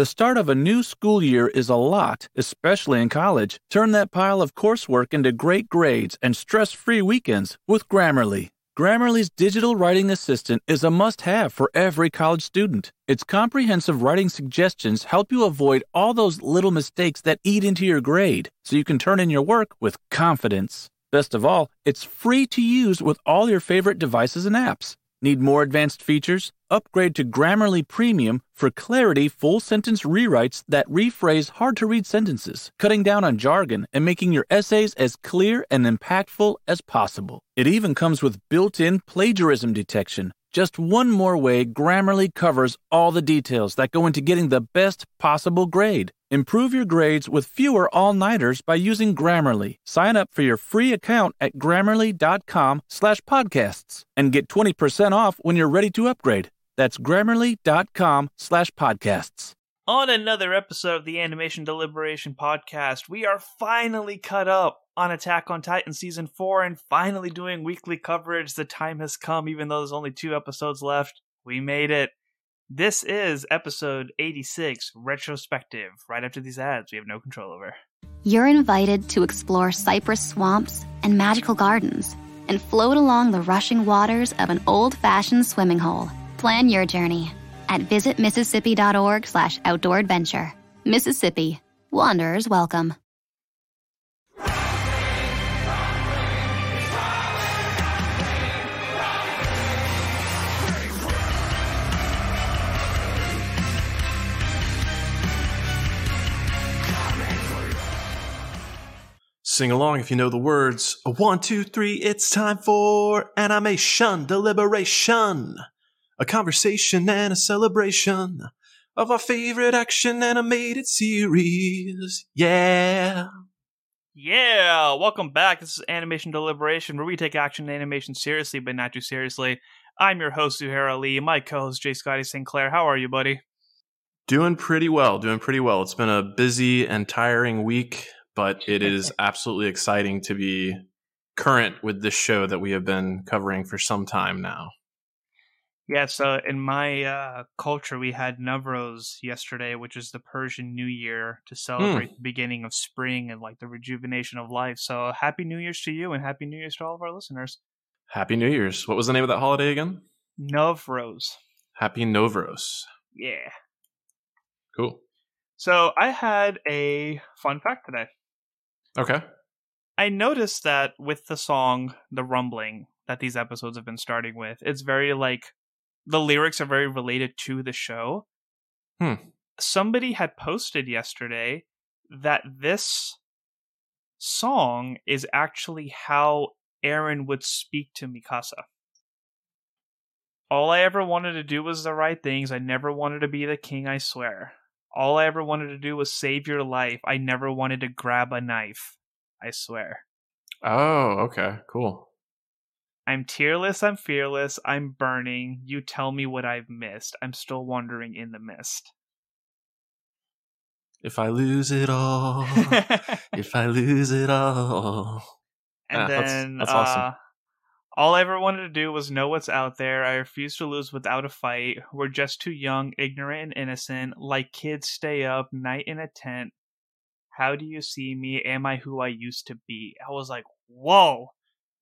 The start of a new school year is a lot, especially in college. Turn that pile of coursework into great grades and stress free weekends with Grammarly. Grammarly's digital writing assistant is a must have for every college student. Its comprehensive writing suggestions help you avoid all those little mistakes that eat into your grade so you can turn in your work with confidence. Best of all, it's free to use with all your favorite devices and apps. Need more advanced features? Upgrade to Grammarly Premium for clarity full sentence rewrites that rephrase hard to read sentences, cutting down on jargon and making your essays as clear and impactful as possible. It even comes with built in plagiarism detection. Just one more way Grammarly covers all the details that go into getting the best possible grade. Improve your grades with fewer all-nighters by using Grammarly. Sign up for your free account at grammarly.com slash podcasts and get 20% off when you're ready to upgrade. That's grammarly.com slash podcasts. On another episode of the Animation Deliberation Podcast, we are finally cut up on Attack on Titan Season 4 and finally doing weekly coverage. The time has come, even though there's only two episodes left. We made it. This is episode 86, Retrospective. Right after these ads, we have no control over. You're invited to explore cypress swamps and magical gardens and float along the rushing waters of an old-fashioned swimming hole. Plan your journey at visitmississippi.org slash outdoor adventure. Mississippi. Wanderers welcome. Sing along if you know the words. A one, two, three, it's time for animation deliberation. A conversation and a celebration of our favorite action animated series. Yeah. Yeah, welcome back. This is Animation Deliberation, where we take action and animation seriously, but not too seriously. I'm your host, Zuhair Ali. My co-host, Jay Scotty Sinclair. How are you, buddy? Doing pretty well, doing pretty well. It's been a busy and tiring week, but it is absolutely exciting to be current with this show that we have been covering for some time now. Yeah, so in my uh, culture, we had Navroz yesterday, which is the Persian New Year to celebrate the beginning of spring and like the rejuvenation of life. So happy New Year's to you and happy New Year's to all of our listeners. Happy New Year's. What was the name of that holiday again? Navroz. Happy Novros. Yeah. Cool. So I had a fun fact today. Okay. I noticed that with the song The Rumbling that these episodes have been starting with, it's very like the lyrics are very related to the show. Hmm. Somebody had posted yesterday that this song is actually how Eren would speak to Mikasa. All I ever wanted to do was the right things. I never wanted to be the king, I swear. All I ever wanted to do was save your life. I never wanted to grab a knife. I swear. Oh, okay. Cool. I'm tearless, I'm fearless, I'm burning. You tell me what I've missed. I'm still wandering in the mist. If I lose it all, if I lose it all. And that's- then that's awesome. uh, all I ever wanted to do was know what's out there. I refuse to lose without a fight. We're just too young, ignorant, and innocent. Like kids stay up night in a tent. How do you see me? Am I who I used to be? I was like, whoa.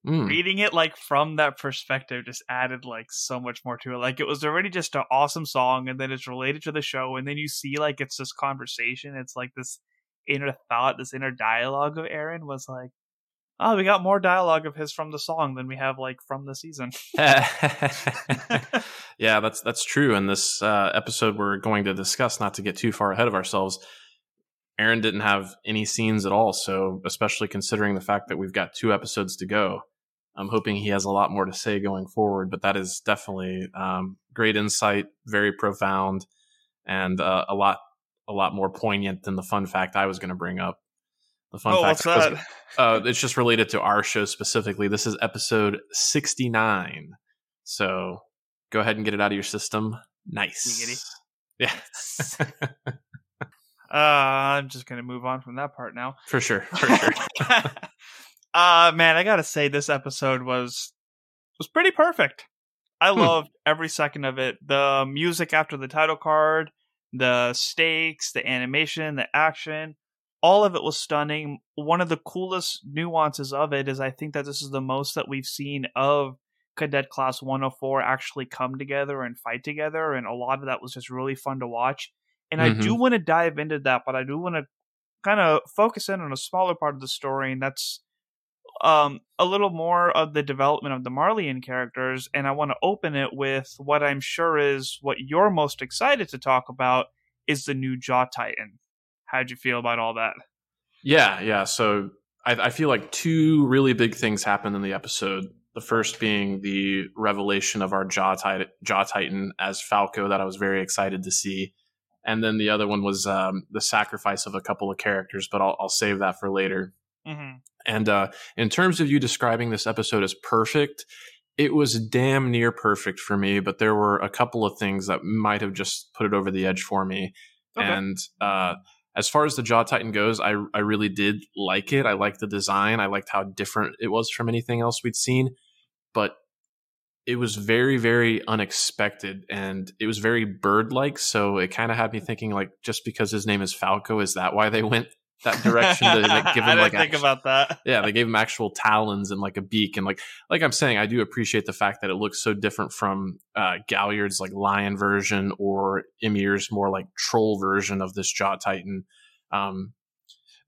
Mm. Reading it like from that perspective just added like so much more to it. Like it was already just an awesome song, and then it's related to the show, and then you see like it's this conversation. It's like this inner thought, this inner dialogue of Eren was like, oh, we got more dialogue of his from the song than we have like from the season. yeah, that's that's true. In this uh, episode, we're going to discuss, not to get too far ahead of ourselves. Eren didn't have any scenes at all, so especially considering the fact that we've got two episodes to go, I'm hoping he has a lot more to say going forward. But that is definitely um, great insight, very profound, and uh, a lot a lot more poignant than the fun fact I was going to bring up. The fun oh, fact what's was- that? uh, it's just related to our show specifically. This is episode 69. So go ahead and get it out of your system. Nice. Yeah. Uh, I'm just gonna move on from that part now. for sure. For sure. uh man, I gotta say this episode was was pretty perfect. I Hmm. loved every second of it. The music after the title card, the stakes, the animation, the action, all of it was stunning. One of the coolest nuances of it is I think that this is the most that we've seen of Cadet Class 104 actually come together and fight together, and a lot of that was just really fun to watch. And mm-hmm. I do mm-hmm. want to dive into that, but I do want to kind of focus in on a smaller part of the story, and that's um, a little more of the development of the Marleyan characters. And I want to open it with what I'm sure is what you're most excited to talk about is the new Jaw Titan. How'd you feel about all that? Yeah, yeah. So I, I feel like two really big things happened in the episode. The first being the revelation of our Jaw, tit- Jaw Titan as Falco, that I was very excited to see. And then the other one was um, the sacrifice of a couple of characters, but I'll, I'll save that for later. Mm-hmm. And uh, in terms of you describing this episode as perfect, it was damn near perfect for me, but there were a couple of things that might have just put it over the edge for me. Okay. And uh, as far as the Jaw Titan goes, I I really did like it. I liked the design. I liked how different it was from anything else we'd seen. But it was very very unexpected and it was very bird like. So it kind of had me thinking like, just because his name is Falco, is that why they went that direction to like, give him I like think about that. Yeah, they gave him actual talons and like a beak and like like I'm saying, I do appreciate the fact that it looks so different from uh, Galliard's like lion version or Ymir's more like troll version of this Jaw Titan. Um,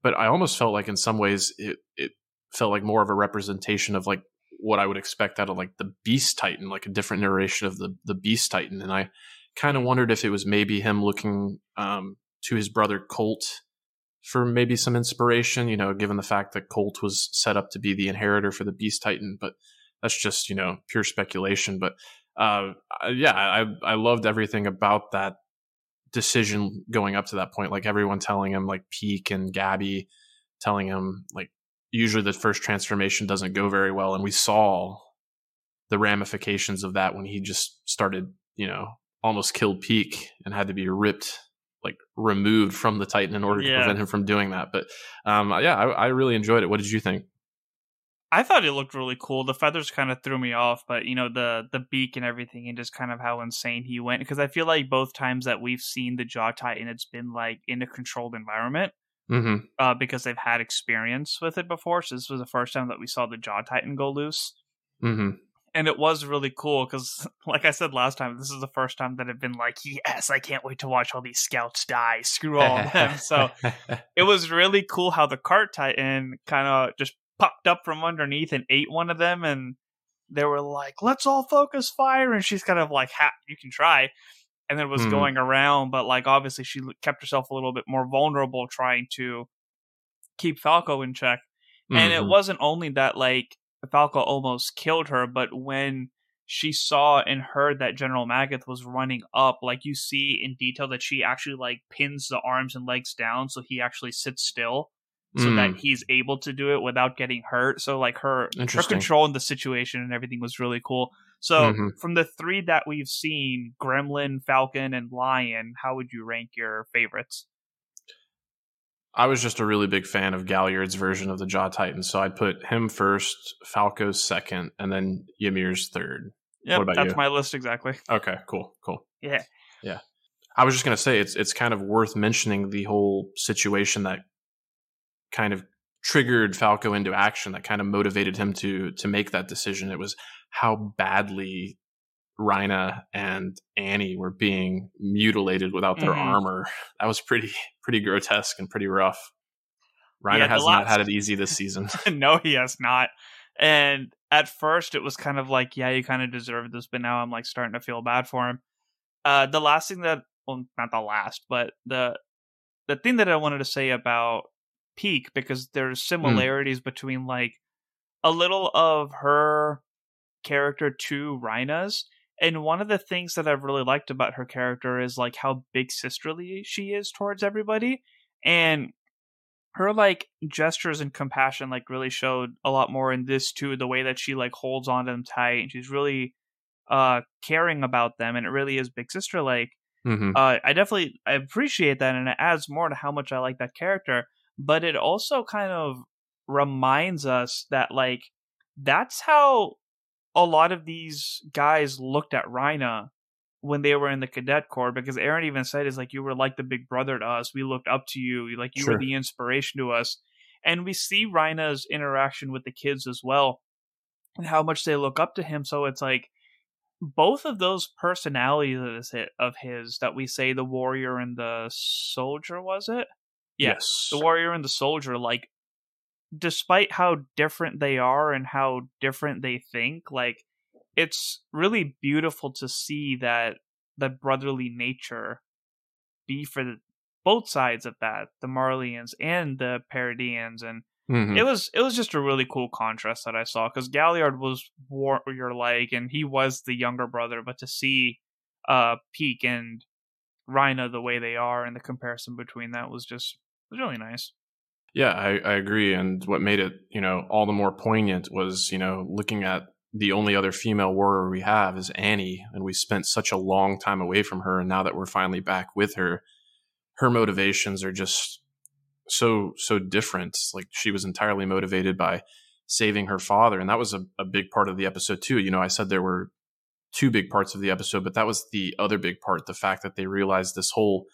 but I almost felt like in some ways it it felt like more of a representation of like what I would expect out of like the Beast Titan, like a different narration of the the Beast Titan, and I kind of wondered if it was maybe him looking um, to his brother Colt for maybe some inspiration, you know, given the fact that Colt was set up to be the inheritor for the Beast Titan, but that's just, you know, pure speculation. But uh, yeah, I, I loved everything about that decision going up to that point. Like everyone telling him, like Pieck and Gabi telling him, like, usually the first transformation doesn't go very well. And we saw the ramifications of that when he just started, you know, almost killed Pieck and had to be ripped removed from the Titan in order yeah. to prevent him from doing that. But um, yeah, I, I really enjoyed it. What did you think? I thought it looked really cool. The feathers kind of threw me off, but you know the the beak and everything, and just kind of how insane he went. Because I feel like both times that we've seen the Jaw Titan, it's been like in a controlled environment, mm-hmm. uh, because they've had experience with it before. So this was the first time that we saw the Jaw Titan go loose. Mm-hmm and it was really cool because like i said last time this is the first time that i've been like yes i can't wait to watch all these scouts die screw all of them so it was really cool how the cart titan kind of just popped up from underneath and ate one of them and they were like let's all focus fire and she's kind of like ha you can try and then was mm. going around but like obviously she kept herself a little bit more vulnerable trying to keep falco in check mm-hmm. and it mm-hmm. wasn't only that like Falco almost killed her, but when she saw and heard that General Magath was running up, like you see in detail that she actually like pins the arms and legs down so he actually sits still so mm. that he's able to do it without getting hurt. So like her her control in the situation and everything was really cool. So mm-hmm. from the three that we've seen, Gremlin, Falcon, and Lion, how would you rank your favorites? I was just a really big fan of Galliard's version of the Jaw Titan, so I'd put him first, Falco's second, and then Ymir's third. Yeah, that's you? my list exactly. Okay, cool, cool. Yeah, yeah. I was just gonna say it's it's kind of worth mentioning the whole situation that kind of triggered Falco into action, that kind of motivated him to to make that decision. It was how badly Reiner and Annie were being mutilated without their mm-hmm. armor. That was pretty pretty grotesque and pretty rough. Reiner yeah, has not had it easy this season. no, he has not. And at first, it was kind of like, yeah, you kind of deserve this, but now I'm like starting to feel bad for him. Uh, the last thing that, well, not the last, but the the thing that I wanted to say about Pieck because there's hmm. similarities mm. between like a little of her character to Reiner's and one of the things that I've really liked about her character is like how big sisterly she is towards everybody. And her like gestures and compassion like really showed a lot more in this too, the way that she like holds on to them tight and she's really uh caring about them and it really is big sister like. Mm-hmm. Uh, I definitely I appreciate that, and it adds more to how much I like that character. But it also kind of reminds us that like that's how a lot of these guys looked at Reiner when they were in the cadet corps because Eren even said is like you were like the big brother to us. We looked up to you, like you Sure. were the inspiration to us. And we see Reiner's interaction with the kids as well and how much they look up to him. So it's like both of those personalities of his, that we say the warrior and the soldier was it? Yeah, Yes. the warrior and the soldier like despite how different they are and how different they think like it's really beautiful to see that that brotherly nature be for the, both sides of that the Marleyans and the Paradians, and Mhm. it was it was just a really cool contrast that i saw because galliard was warrior like and he was the younger brother but to see uh Pieck and Reiner the way they are and the comparison between that was just was really nice Yeah, I, I agree. And what made it, you know, all the more poignant was, you know, looking at the only other female warrior we have is Annie, and we spent such a long time away from her. And now that we're finally back with her, her motivations are just so so different. Like she was entirely motivated by saving her father, and that was a, a big part of the episode too. You know, I said there were two big parts of the episode, but that was the other big part. The fact that they realized this whole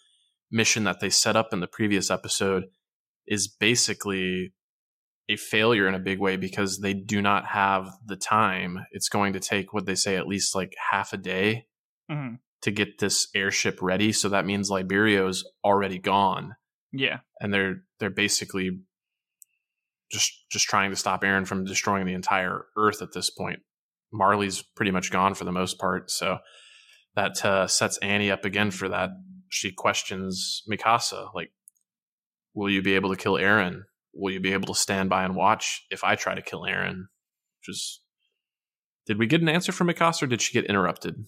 mission that they set up in the previous episode is basically a failure in a big way because they do not have the time. It's going to take what they say at least like half a day hmm to get this airship ready. So that means Liberio's already gone, yeah and they're they're basically just just trying to stop Eren from destroying the entire Earth at this point. Marley's pretty much gone for the most part, so that uh, sets Annie up again for that. She questions Mikasa, like, "Will you be able to kill Eren? Will you be able to stand by and watch if I try to kill Eren?" Just did we get an answer from Mikasa, or did she get interrupted?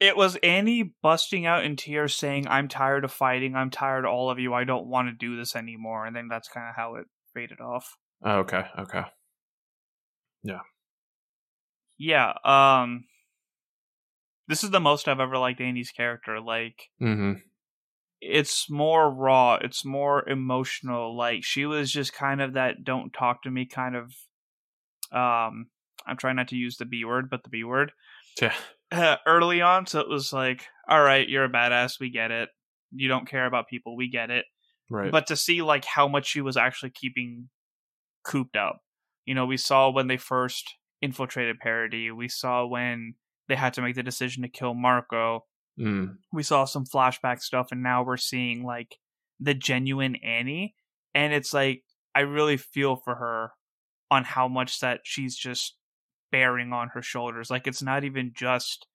It was Annie busting out in tears saying, I'm tired of fighting. I'm tired of all of you. I don't want to do this anymore. And then that's kind of how it faded off. Oh, okay, okay, Yeah. Yeah. Um, this is the most I've ever liked Annie's character. Like, mm-hmm. It's more raw. It's more emotional. Like, she was just kind of that don't talk to me kind of. Um, I'm trying not to use the B word, but the B word. Yeah, uh, early on, so it was like, all right, you're a badass, we get it. You don't care about people, we get it. right. But to see like how much she was actually keeping cooped up, you know, we saw when they first infiltrated Paradis. We saw when they had to make the decision to kill Marco. Mm. We saw some flashback stuff, and now we're seeing like the genuine Annie, and it's like I really feel for her on how much that she's just bearing on her shoulders. Like it's not even just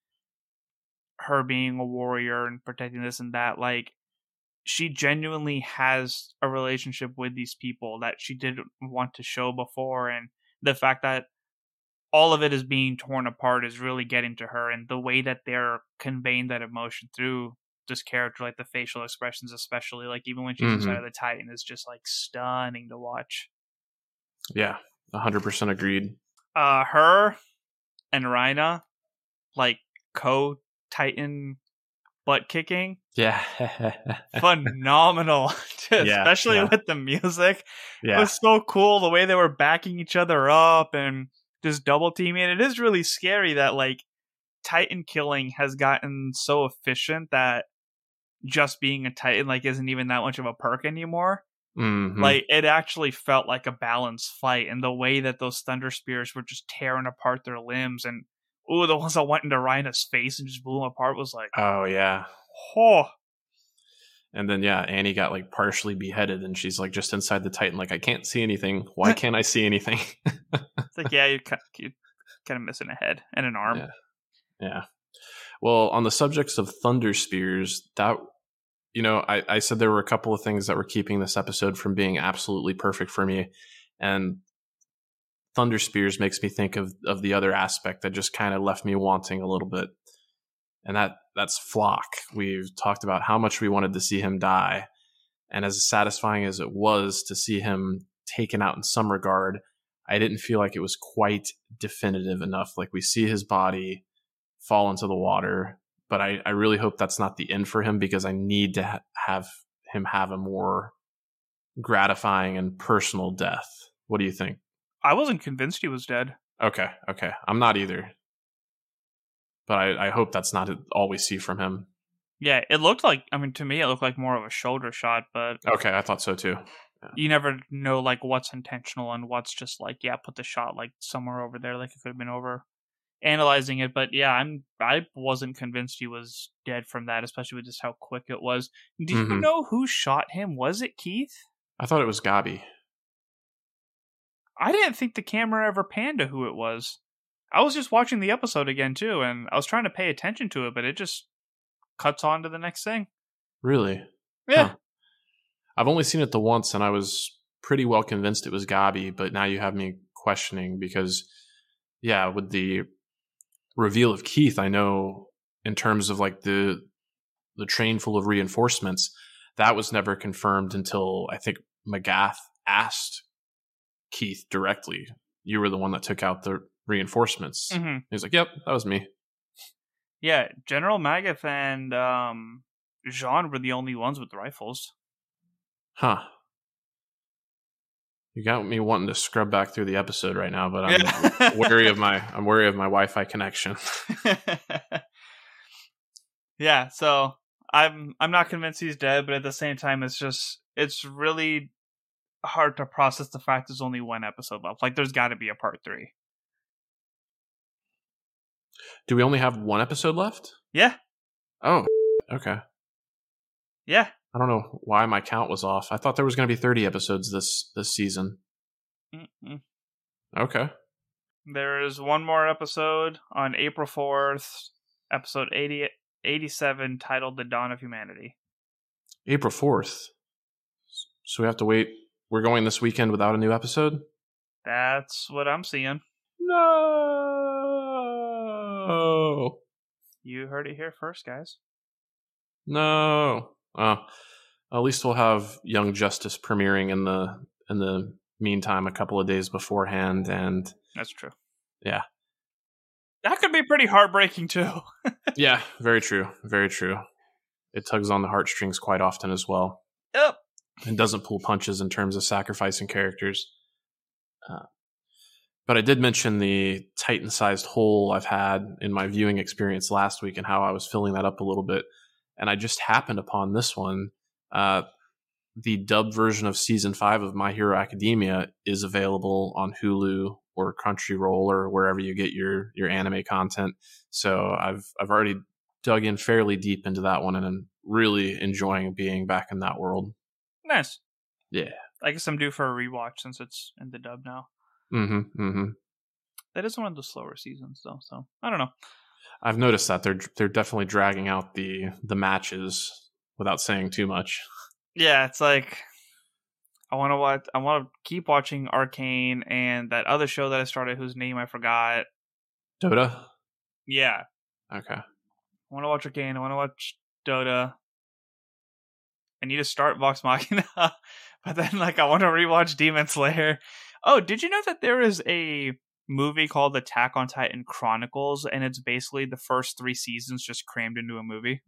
her being a warrior and protecting this and that. Like she genuinely has a relationship with these people that she didn't want to show before and the fact that all of it is being torn apart is really getting to her and the way that they're conveying that emotion through this character like the facial expressions especially like even when she's Mhm. inside of the titan is just like stunning to watch Yeah, hundred percent agreed. uh her and Reiner like co titan butt kicking Yeah, phenomenal Yeah, especially yeah. with the music yeah. it was so cool the way they were backing each other up and just double teaming it is really scary that like titan killing has gotten so efficient that just being a titan like isn't even that much of a perk anymore Mhm. like it actually felt like a balanced fight and the way that those thunder spears were just tearing apart their limbs and ooh the ones that went into Reiner's face and just blew him apart was like oh yeah. oh And then yeah, Annie got like partially beheaded, and she's like just inside the Titan, like I can't see anything. Why can't I see anything? it's like yeah you're kind of, kind of missing a head and an arm Yeah. yeah. Well, on the subjects of thunder spears, that you know, I, I said there were a couple of things that were keeping this episode from being absolutely perfect for me, and thunder spears makes me think of of the other aspect that just kind of left me wanting a little bit, and that that's Floch. We've talked about how much we wanted to see him die, and as satisfying as it was to see him taken out in some regard, I didn't feel like it was quite definitive enough. Like we see his body fall into the water, but I, I really hope that's not the end for him because I need to ha- have him have a more gratifying and personal death. What do you think? I wasn't convinced he was dead Okay, okay. I'm not either. But I, I hope that's not all we see from him. Yeah, it looked like. I mean, to me, it looked like more of a shoulder shot, but Okay, I thought so too. you never know like what's intentional and what's just like yeah, put the shot like somewhere over there, like it could have been over analyzing it. But yeah, I'm I wasn't convinced he was dead from that, especially with just how quick it was. Do you Mhm. know who shot him? Was it Keith? I thought it was Gabi. I didn't think the camera ever panned to who it was. I was just watching the episode again too, and I was trying to pay attention to it, but it just cuts on to the next thing. Really? Yeah. Huh. I've only seen it the once, and I was pretty well convinced it was Gabi. But now you have me questioning because, yeah, with the reveal of Keith, I know in terms of like the the train full of reinforcements, that was never confirmed until I think Magath asked Keith directly. You were the one that took out the reinforcements. hmm He was like, "Yep, that was me." Yeah, General Magath and um, Jean were the only ones with rifles. Huh. You got me wanting to scrub back through the episode right now, but I'm Yeah. wary of my I'm wary of my Wi-Fi connection. yeah, so I'm I'm not convinced he's dead, but at the same time, it's just it's really hard to process the fact there's only one episode left. Like, there's got to be a part three. Do we only have one episode left? Yeah, Oh, okay. yeah. I don't know why my count was off. I thought there was going to be 30 episodes this this season. Mm-mm. Okay. There is one more episode on April 4th, episode 80, 87, titled The Dawn of Humanity. April 4th. So we have to wait. We're going this weekend without a new episode? That's what I'm seeing. No. You heard it here first, guys. No. Oh, at least we'll have Young Justice premiering in the in the meantime a couple of days beforehand and That's true. Yeah. That could be pretty heartbreaking, too. yeah, very true. Very true. It tugs on the heartstrings quite often as well. Yep. and doesn't pull punches in terms of sacrificing characters. Uh, but I did mention the Titan sized hole I've had in my viewing experience last week and how I was filling that up a little bit. And I just happened upon this one. Uh, the dubbed version of season five of My Hero Academia is available on Hulu or Crunchyroll or wherever you get your your anime content. So I've I've already dug in fairly deep into that one and I'm really enjoying being back in that world. Nice. Yeah. I guess I'm due for a rewatch since it's in the dub now. Mm-hmm. Mm-hmm. That is one of the slower seasons, though, so I don't know. I've noticed that they're they're definitely dragging out the the matches without saying too much. Yeah, it's like I want to watch. I want to keep watching Arcane and that other show that I started, whose name I forgot. Dota. Yeah, Okay. I want to watch Arcane. I want to watch Dota. I need to start Vox Machina, but then like I want to rewatch Demon Slayer. Oh, did you know that there is a movie called Attack on Titan Chronicles, and it's basically the first three seasons just crammed into a movie?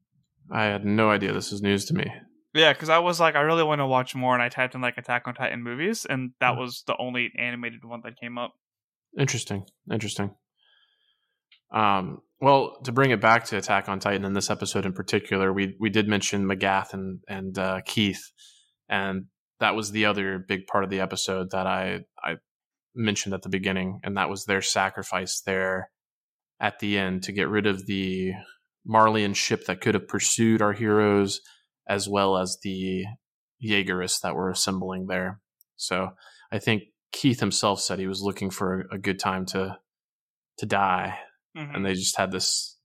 I had no idea this is news to me. Yeah, because I was like, I really want to watch more, and I typed in like Attack on Titan movies, and that Hmm. was the only animated one that came up. Interesting. Interesting. Um, well, to bring it back to Attack on Titan in this episode in particular, we we did mention Magath and and uh, Keith, and that was the other big part of the episode that I I mentioned at the beginning, and that was their sacrifice there at the end to get rid of the Marleyan ship that could have pursued our heroes, as well as the Jaegerists that were assembling there. So I think Keith himself said he was looking for a, good time to to die, Mhm. and they just had this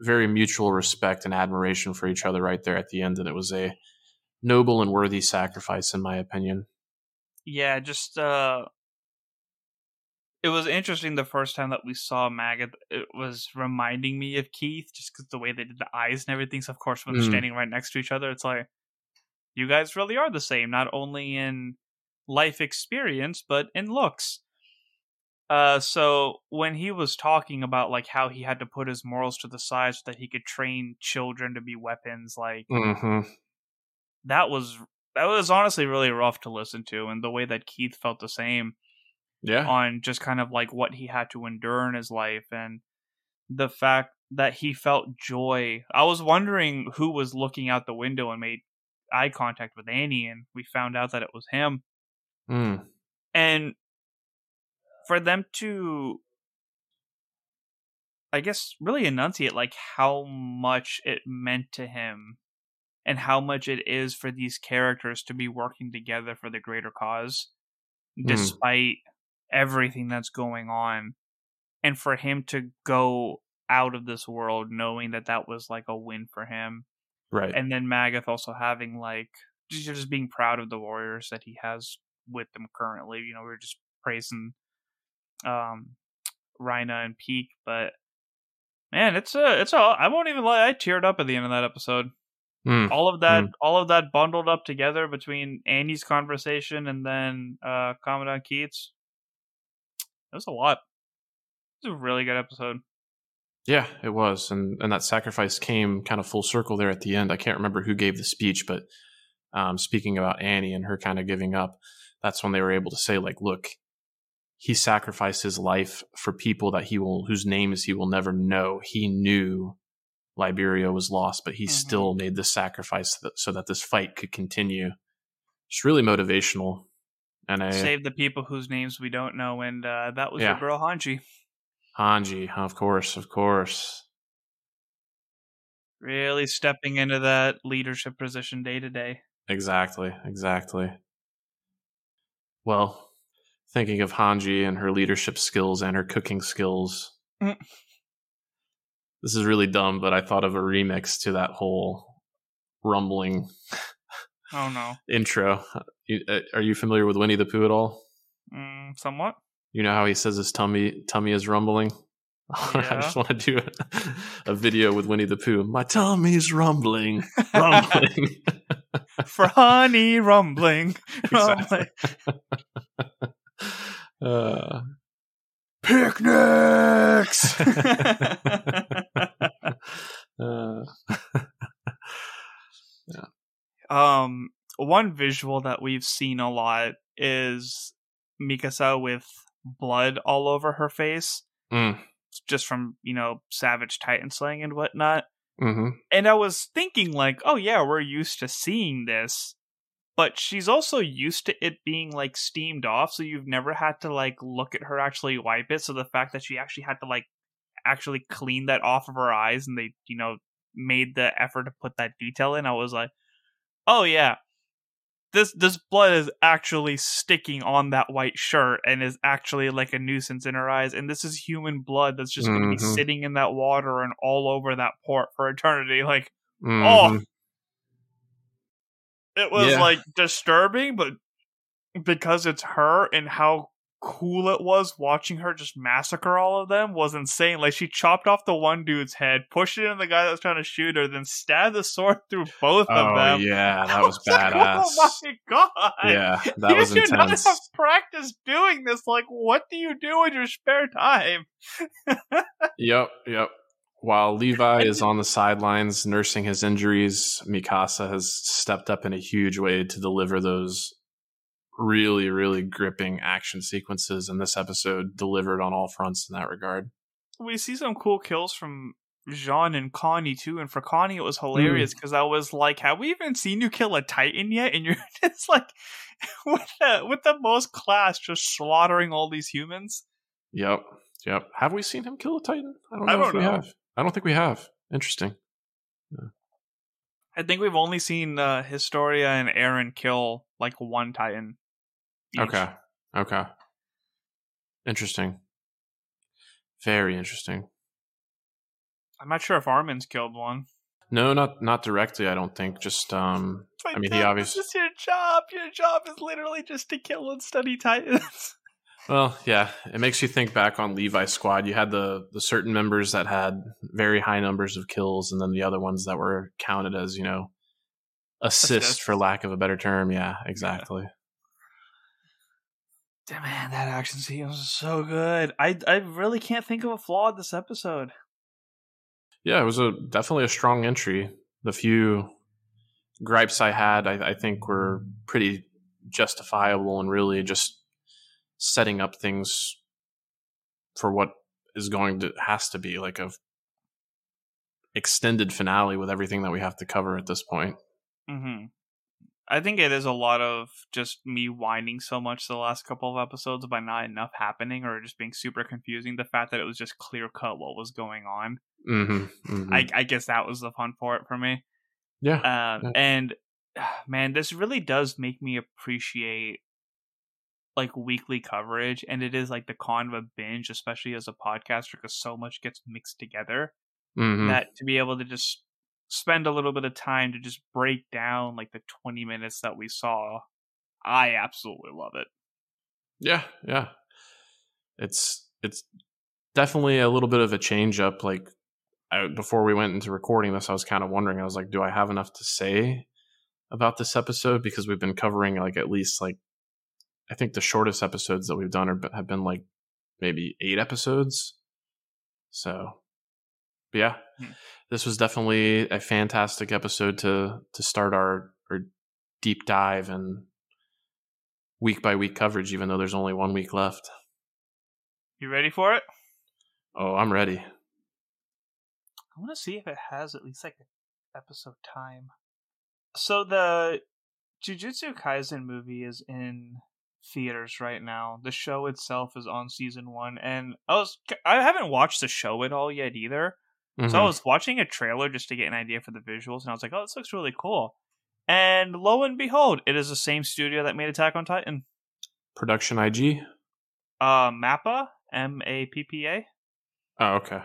very mutual respect and admiration for each other right there at the end, and it was a noble and worthy sacrifice, in my opinion. Yeah, just uh it was interesting the first time that we saw Magath. It was reminding me of Keith just because the way they did the eyes and everything. So, of course, when they're Mm. standing right next to each other, it's like, you guys really are the same, not only in life experience, but in looks. Uh, so when he was talking about like how he had to put his morals to the side so that he could train children to be weapons, like Mm-hmm. That was that was honestly really rough to listen to, and the way that Keith felt the same Yeah. on just kind of like what he had to endure in his life and the fact that he felt joy. I was wondering who was looking out the window and made eye contact with Annie, and we found out that it was him. Mm. And for them to, I guess, really enunciate like how much it meant to him and how much it is for these characters to be working together for the greater cause, Mm. despite everything that's going on. And for him to go out of this world knowing that that was like a win for him Right. and then Magath also having like just, being proud of the warriors that he has with them currently. You know, we are just praising um Reiner and Pieck, but man, it's a it's a I won't even lie, I teared up at the end of that episode. Mm. All of that Mm. all of that bundled up together between Annie's conversation and then uh Commandant Keith. It was a lot. It was a really good episode. Yeah, it was, and and that sacrifice came kind of full circle there at the end. I can't remember who gave the speech, but um, speaking about Annie and her kind of giving up, that's when they were able to say, like, look, he sacrificed his life for people that he will, whose names he will never know. He knew Liberio was lost, but he Mhm. still made this sacrifice so that, so that this fight could continue. It's really motivational, and I Save the people whose names we don't know, and uh, that was Yeah. your girl Hanji. Hanji, of course, of course. Really stepping into that leadership position day to day. Exactly, exactly. Well, thinking of Hanji and her leadership skills and her cooking skills, Mm. This is really dumb, but I thought of a remix to that whole rumbling Oh no, intro. Uh, are you familiar with Winnie the Pooh at all? mm, somewhat. You know how he says his tummy tummy is rumbling. I just want to do a, a video with Winnie the Pooh. My tummy's rumbling, rumbling. For honey rumbling, rumbling. uh, picnics. Uh, um, one visual that we've seen a lot is Mikasa with blood all over her face, mm, just from you know savage titan slaying and whatnot. hmm And I was thinking, like, oh yeah, we're used to seeing this, but she's also used to it being like steamed off, so you've never had to like look at her actually wipe it. So the fact that she actually had to like actually clean that off of her eyes, and they, you know, made the effort to put that detail in, I was like, oh yeah. This this blood is actually sticking on that white shirt and is actually like a nuisance in her eyes. And this is human blood that's just going to be sitting in that water and all over that port for eternity. Like, Mhm. Oh, it was Yeah. like disturbing, but because it's her and how cool it was watching her just massacre all of them was insane. Like she chopped off the one dude's head, pushed it in the guy that was trying to shoot her, then stabbed the sword through both of Oh them. yeah, I that was like, oh badass. oh my god! yeah, that you was do not intense. have practice doing this. Like, what do you do in your spare time? Yep, yep. While Levi is on the sidelines nursing his injuries, Mikasa has stepped up in a huge way to deliver those really, really gripping action sequences. And this episode delivered on all fronts in that regard. we see some cool kills from Jean and Connie too, and for Connie it was hilarious because I was like, "Have we even seen you kill a Titan yet?" And you're just like, with the with the most class, just slaughtering all these humans. Yep, yep. Have we seen him kill a Titan? I don't know if don't we know. have. I don't think we have. Interesting. I think we've only seen uh, Historia and Eren kill like one Titan. Each. Okay. Okay. Interesting. Very interesting. I'm not sure if Armin's killed one. No, not not directly. I don't think. Just um. I mean, he obviously- This is your job. Your job is literally just to kill and study Titans. Well, yeah, it makes you think back on Levi's squad. You had the the certain members that had very high numbers of kills, and then the other ones that were counted as you know assist, Assists. for lack of a better term. Yeah, exactly. Damn, man, that action sequence was so good. I I really can't think of a flaw in this episode. Yeah, it was a definitely a strong entry. The few gripes I had, I, I think, were pretty justifiable and really just setting up things for what is going to has to be like a extended finale with everything that we have to cover at this point. Mm-hmm. I think it is a lot of just me whining so much the last couple of episodes by not enough happening or just being super confusing. The fact that it was just clear cut what was going on. Mm-hmm, mm-hmm. I, I, guess that was the fun part for me. Yeah. Uh, yeah. And man, this really does make me appreciate like weekly coverage and it is like the con of a binge especially as a podcaster because so much gets mixed together Mhm. that to be able to just spend a little bit of time to just break down like the 20 minutes that we saw i absolutely love it Yeah, yeah. It's it's definitely a little bit of a change up. Like I, before we went into recording this, I was kind of wondering. I was like, do I have enough to say about this episode? Because we've been covering like at least like I think the shortest episodes that we've done are, have been like maybe eight episodes. So, yeah, Hmm. this was definitely a fantastic episode to to start our our deep dive and week by week coverage. Even though there's only one week left. you ready for it Oh, I'm ready. i want to see if it has at least like an episode time so the jujutsu kaisen movie is in theaters right now the show itself is on season one and i was i haven't watched the show at all yet either So I Mhm. was watching a trailer just to get an idea for the visuals, and I was like, "Oh, this looks really cool." And lo and behold, it is the same studio that made Attack on Titan. Production IG. Uh, Mappa, M A P P A, Oh, okay.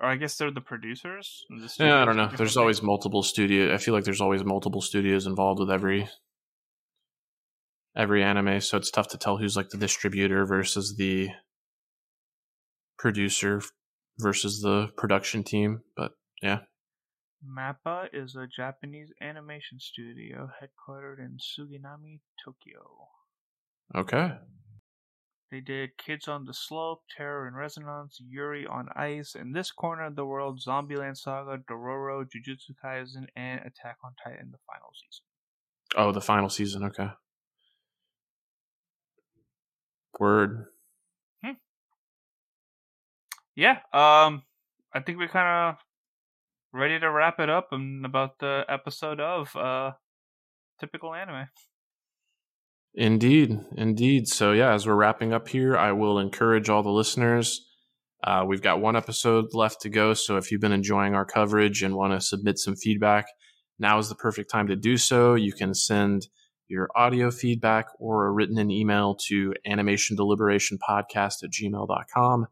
or I guess they're the producers. The Yeah, I don't know. There's things. always multiple studio. I feel like there's always multiple studios involved with every every anime, so it's tough to tell who's like the distributor versus the producer versus the production team. But yeah, Mappa is a Japanese animation studio headquartered in Suginami, Tokyo. okay. They did Kids on the Slope, Terror in Resonance, Yuri on Ice, In This Corner of the World, Zombieland Saga, Dororo, Jujutsu Kaisen, and Attack on Titan, the final season. Oh, the final season. Okay. Word. Yeah, um, I think we're kind of ready to wrap it up and about the episode of uh, typical anime. Indeed, indeed. So yeah, as we're wrapping up here, I will encourage all the listeners. Uh, we've got one episode left to go, so if you've been enjoying our coverage and want to submit some feedback, now is the perfect time to do so. You can send your audio feedback or a written in email to animationdeliberationpodcast at gmail.com,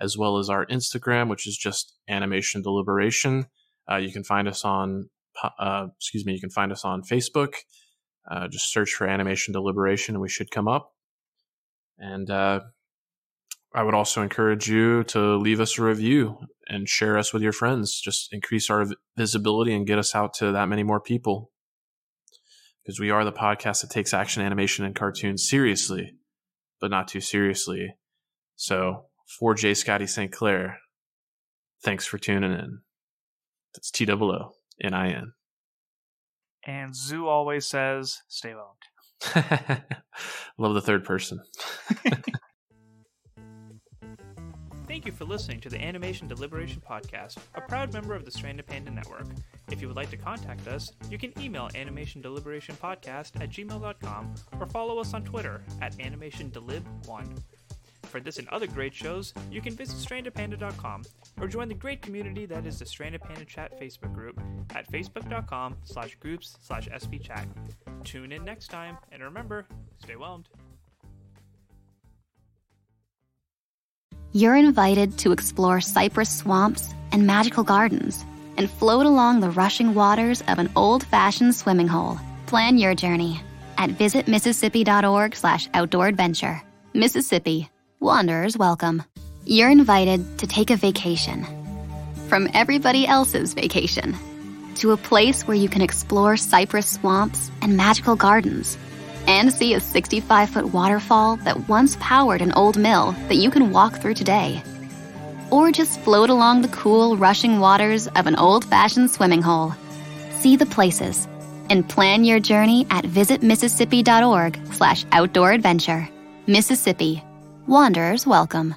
as well as our Instagram, which is just animation deliberation. Uh, you can find us on, uh, excuse me, you can find us on Facebook. Uh, just search for animation deliberation and we should come up. And uh, I would also encourage you to leave us a review and share us with your friends. Just increase our visibility and get us out to that many more people. Because we are the podcast that takes action animation and cartoons seriously, but not too seriously. So, for J. Scotty St. Clair, thanks for tuning in. That's T O O N I N. And Zoo always says, "Stay woke." Love the third person. Thank you for listening to the Animation Deliberation Podcast, a proud member of the Stranded Panda Network. If you would like to contact us, you can email animationdeliberationpodcast at gmail.com or follow us on Twitter at animationdelib1. For this and other great shows, you can visit strandedpanda.com or join the great community that is the Stranded Panda Chat Facebook group at facebook.com slash groups slash spchat. Tune in next time, and remember, stay whelmed. You're invited to explore cypress swamps and magical gardens and float along the rushing waters of an old-fashioned swimming hole. Plan your journey at visitmississippi.org slash outdoor adventure. Mississippi. Wanderers welcome. You're invited to take a vacation from everybody else's vacation to a place where you can explore cypress swamps and magical gardens and see a 65 foot waterfall that once powered an old mill that you can walk through today. Or just float along the cool, rushing waters of an old fashioned swimming hole. See the places and plan your journey at visitmississippi.org slash outdoor adventure. Mississippi. Wanderers welcome.